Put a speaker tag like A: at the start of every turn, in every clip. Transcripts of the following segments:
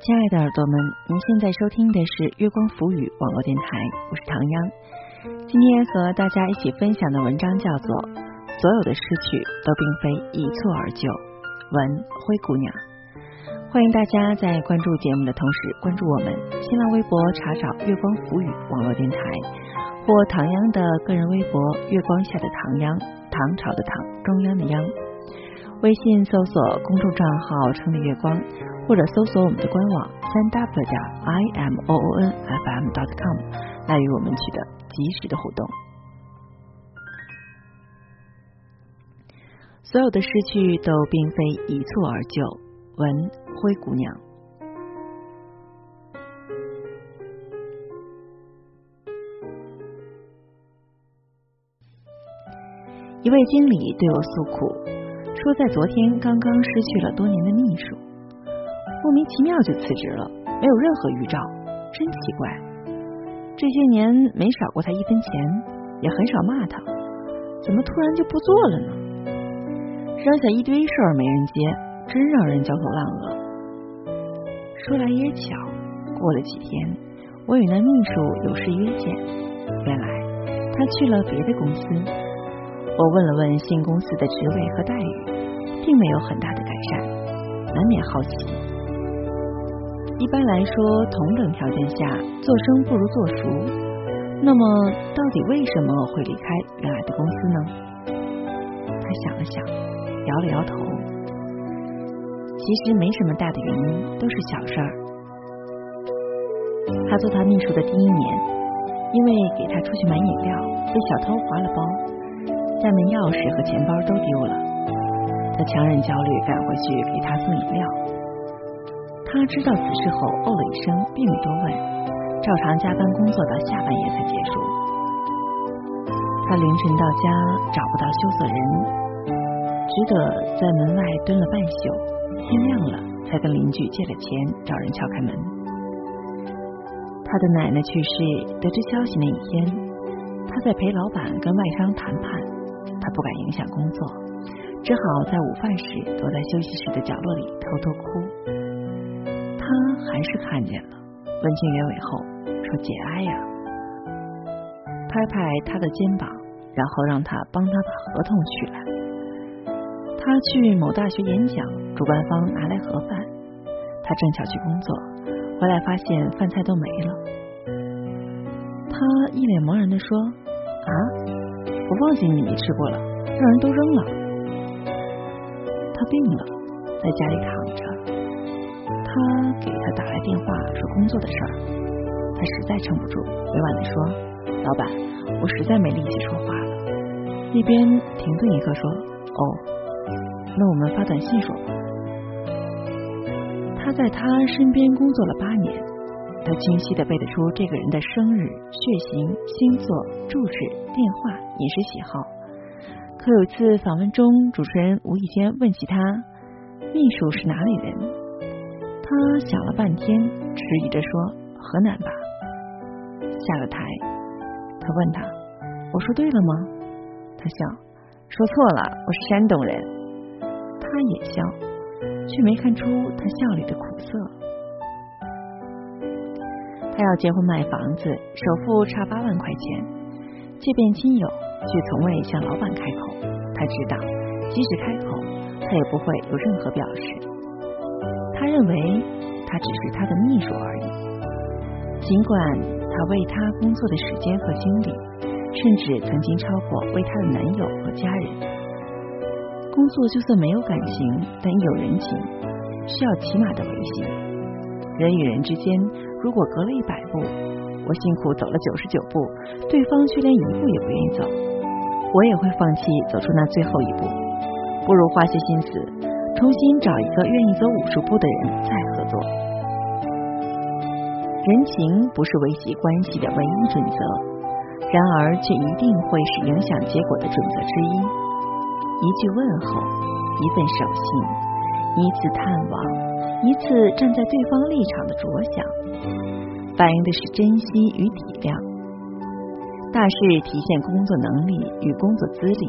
A: 亲爱的耳朵们，您现在收听的是月光浮语网络电台，我是唐央。今天和大家一起分享的文章叫做《所有的失去都并非一蹴而就》，文灰姑娘。欢迎大家在关注节目的同时，关注我们新浪微博查找“月光浮语网络电台”或唐央的个人微博“月光下的唐央”，唐朝的唐，中央的央。微信搜索公众账号“城里月光”，或者搜索我们的官网“三 w 点 i m o o n f m dot com” 来与我们取得及时的互动。所有的失去都并非一蹴而就。文灰姑娘，一位经理对我诉苦。说在昨天刚刚失去了多年的秘书，莫名其妙就辞职了，没有任何预兆，真奇怪。这些年没少过他一分钱，也很少骂他，怎么突然就不做了呢？扔下一堆事儿没人接，真让人焦头烂额。说来也巧，过了几天，我与那秘书有事约见，原来他去了别的公司。我问了问新公司的职位和待遇，并没有很大的改善，难免好奇。一般来说，同等条件下，做生不如做熟。那么，到底为什么会离开原来的公司呢？他想了想，摇了摇头。其实没什么大的原因，都是小事儿。他做他秘书的第一年，因为给他出去买饮料，被小偷划了包。家门钥匙和钱包都丢了，他强忍焦虑赶回去给他送饮料。他知道此事后，哦了一声，并没多问，照常加班工作到下半夜才结束。他凌晨到家找不到羞涩人，只得在门外蹲了半宿，天亮了才跟邻居借了钱找人敲开门。他的奶奶去世，得知消息那一天，他在陪老板跟外商谈判。他不敢影响工作，只好在午饭时躲在休息室的角落里偷偷哭。他还是看见了，问清原委后说：“节哀呀。”拍拍他的肩膀，然后让他帮他把合同取来。他去某大学演讲，主办方拿来盒饭，他正巧去工作，回来发现饭菜都没了。他一脸茫然的说：“啊？”我忘记你没吃过了，让人都扔了。他病了，在家里躺着。给他打来电话说工作的事儿，他实在撑不住，委婉的说：“老板，我实在没力气说话了。”那边停顿一刻说：“哦，那我们发短信说吧。”他在他身边工作了八年。他清晰的背得出这个人的生日、血型、星座、住址、电话、饮食喜好。可有一次访问中，主持人无意间问起他秘书是哪里人，他想了半天，迟疑着说河南吧。下了台，他问他：“我说对了吗？”他笑，说错了，我是山东人。他也笑，却没看出他笑里的苦涩。他要结婚买房子，首付差八万块钱，借遍亲友，却从未向老板开口。他知道，即使开口，他也不会有任何表示。他认为他只是他的秘书而已，尽管他为他工作的时间和精力，甚至曾经超过为他的男友和家人。工作就算没有感情，但有人情，需要起码的维系。人与人之间。如果隔了一百步，我辛苦走了九十九步，对方却连一步也不愿意走，我也会放弃走出那最后一步。不如花些心思，重新找一个愿意走五十步的人再合作。人情不是维系关系的唯一准则，然而却一定会是影响结果的准则之一。一句问候，一份守信，一次探望。一次站在对方立场的着想，反映的是珍惜与体谅。大事体现工作能力与工作资历，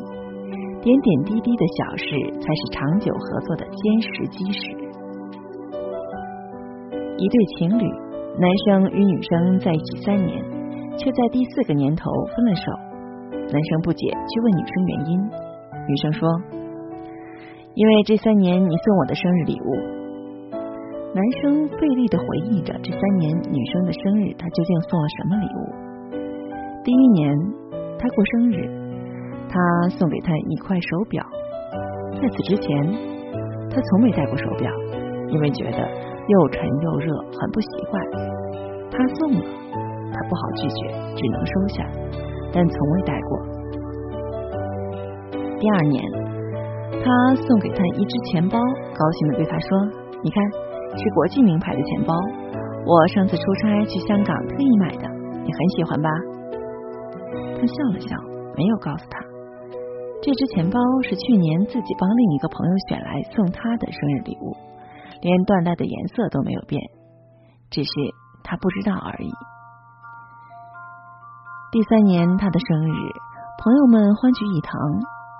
A: 点点滴滴的小事才是长久合作的坚实基石。一对情侣，男生与女生在一起三年，却在第四个年头分了手。男生不解，去问女生原因。女生说：“因为这三年你送我的生日礼物。”男生费力的回忆着这三年女生的生日，他究竟送了什么礼物？第一年他过生日，他送给她一块手表。在此之前，他从没戴过手表，因为觉得又沉又热，很不习惯。他送了，他不好拒绝，只能收下，但从未戴过。第二年，他送给她一只钱包，高兴的对她说：“你看，是国际名牌的钱包，我上次出差去香港特意买的，你很喜欢吧？”他笑了笑，没有告诉他。这只钱包是去年自己帮另一个朋友选来送他的生日礼物，连缎带的颜色都没有变，只是他不知道而已。第三年他的生日，朋友们欢聚一堂，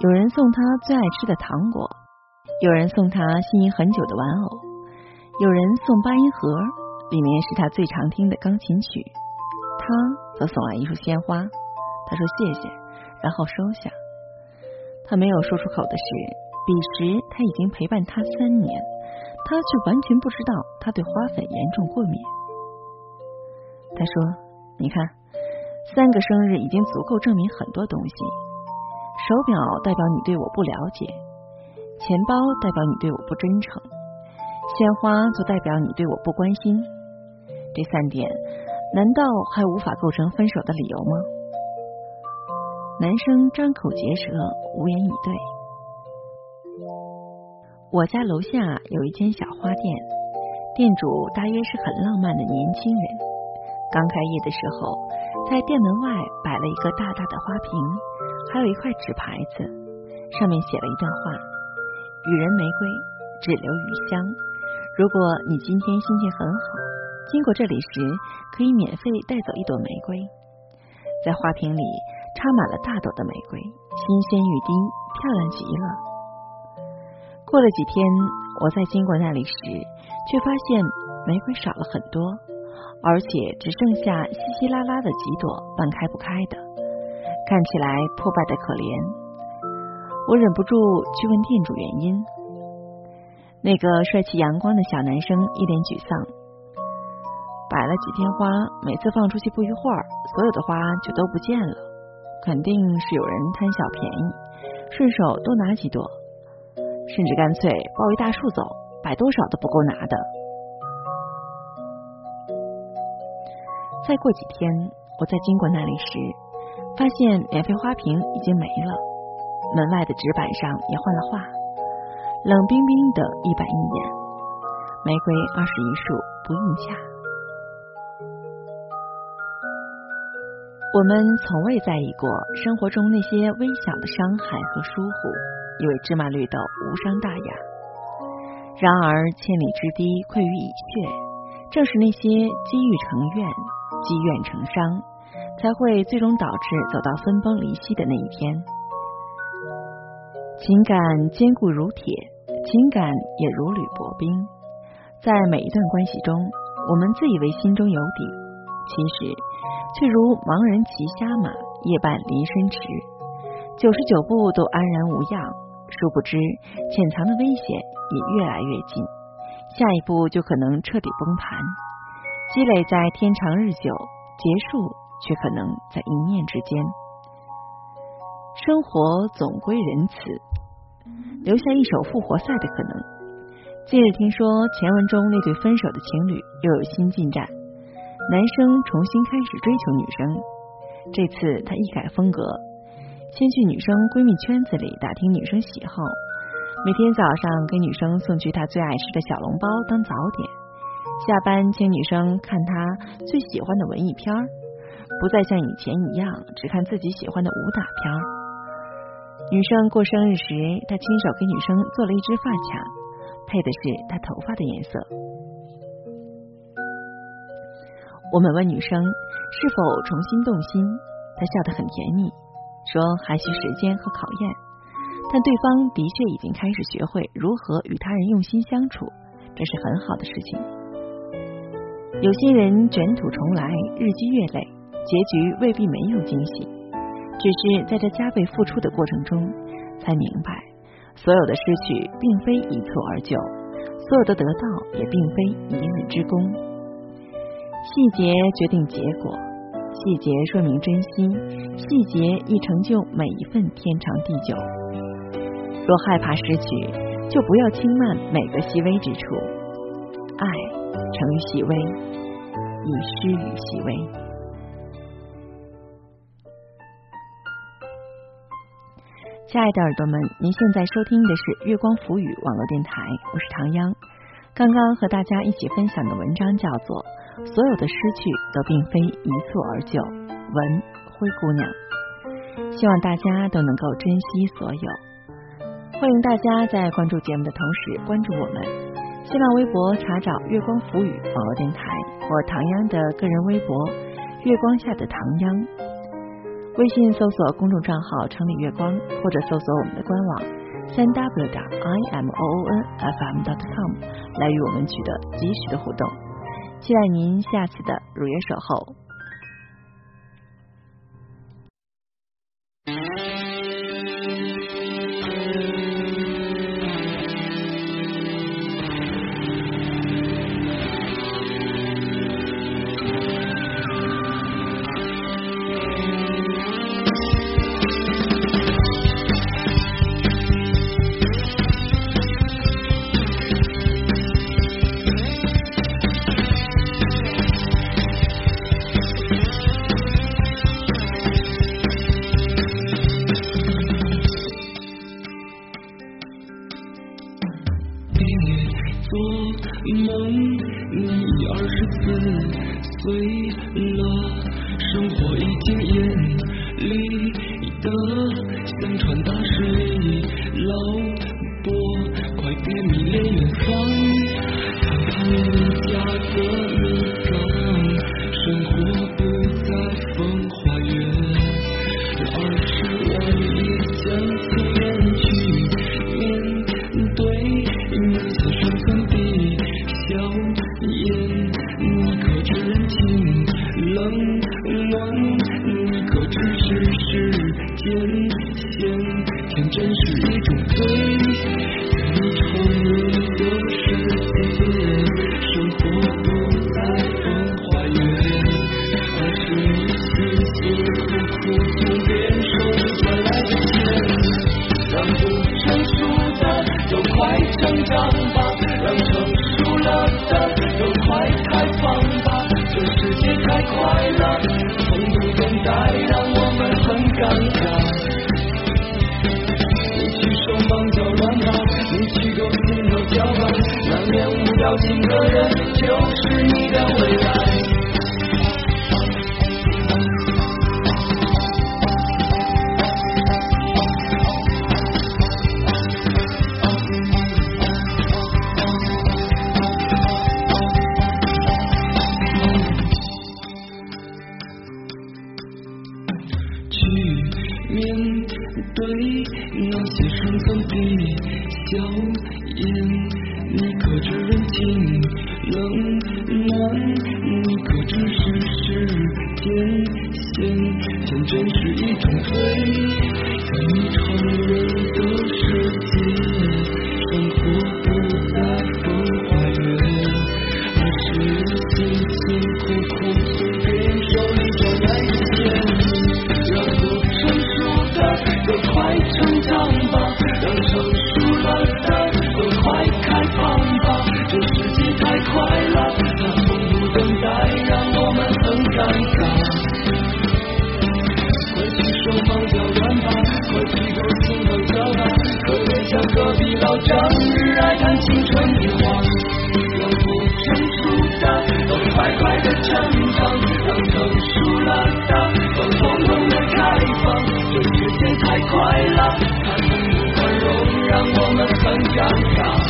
A: 有人送他最爱吃的糖果，有人送他心仪很久的玩偶，有人送八音盒，里面是他最常听的钢琴曲，他则送来一束鲜花，他说谢谢，然后收下。他没有说出口的是，彼时他已经陪伴他三年，他却完全不知道他对花粉严重过敏。他说：“你看，三个生日已经足够证明很多东西。手表代表你对我不了解，钱包代表你对我不真诚，鲜花则代表你对我不关心。这三点，难道还无法构成分手的理由吗？”男生张口结舌，无言以对。我家楼下有一间小花店，店主大约是很浪漫的年轻人。刚开业的时候，在店门外摆了一个大大的花瓶，还有一块纸牌子，上面写了一段话：“予人玫瑰，只留余香。如果你今天心情很好，经过这里时，可以免费带走一朵玫瑰。”在花瓶里。插满了大朵的玫瑰，新鲜欲滴，漂亮极了。过了几天，我在经过那里时，却发现玫瑰少了很多，而且只剩下稀稀拉拉的几朵半开不开的，看起来破败的可怜。我忍不住去问店主原因。那个帅气阳光的小男生一脸沮丧，摆了几天花，每次放出去不一会儿，所有的花就都不见了。肯定是有人贪小便宜，顺手多拿几朵，甚至干脆抱一大束走，摆多少都不够拿的。再过几天，我在经过那里时，发现免费花瓶已经没了，门外的纸板上也换了画，冷冰冰的一板一眼，玫瑰二十一束，不应价。我们从未在意过生活中那些微小的伤害和疏忽，以为芝麻绿豆无伤大雅。然而千里之堤溃于蚁穴，正是那些积郁成怨、积怨成伤，才会最终导致走到分崩离析的那一天。情感坚固如铁，情感也如履薄冰。在每一段关系中，我们自以为心中有底，其实。却如盲人骑瞎马，夜半临深池，九十九步都安然无恙。殊不知，潜藏的危险也越来越近，下一步就可能彻底崩盘。积累在天长日久，结束却可能在一念之间。生活总归仁慈，留下一首复活赛的可能。近日听说前文中那对分手的情侣又有新进展。男生重新开始追求女生，这次他一改风格，先去女生闺蜜圈子里打听女生喜好，每天早上给女生送去他最爱吃的小笼包当早点，下班请女生看他最喜欢的文艺片儿，不再像以前一样只看自己喜欢的武打片儿。女生过生日时，他亲手给女生做了一只发卡，配的是她头发的颜色。我们问女生是否重新动心，她笑得很甜蜜，说还需时间和考验，但对方的确已经开始学会如何与他人用心相处，这是很好的事情。有些人卷土重来，日积月累，结局未必没有惊喜，只是在这加倍付出的过程中，才明白所有的失去并非一蹴而就，所有的得到也并非一日之功。细节决定结果，细节说明真心，细节亦成就每一份天长地久。若害怕失去，就不要轻慢每个细微之处。爱成于细微，以失于细微。亲爱的耳朵们，您现在收听的是月光浮语网络电台，我是唐央。刚刚和大家一起分享的文章叫做《所有的失去都并非一蹴而就》，文灰姑娘。希望大家都能够珍惜所有。欢迎大家在关注节目的同时关注我们。新浪微博查找“月光浮语”网络电台或唐央的个人微博“月光下的唐央”。微信搜索公众账号“城里月光”或者搜索我们的官网三 w 点 i m o o n f m dot com 来与我们取得及时的互动。期待您下次的如约守候。
B: 相传大水衣，老伯，快别迷恋。真实。靠近的人就是你的未来。去面对那些生存的笑颜。你可知人情冷暖？你可知世事艰险？天真是一种快乐，它从不宽容，让我们很尴尬。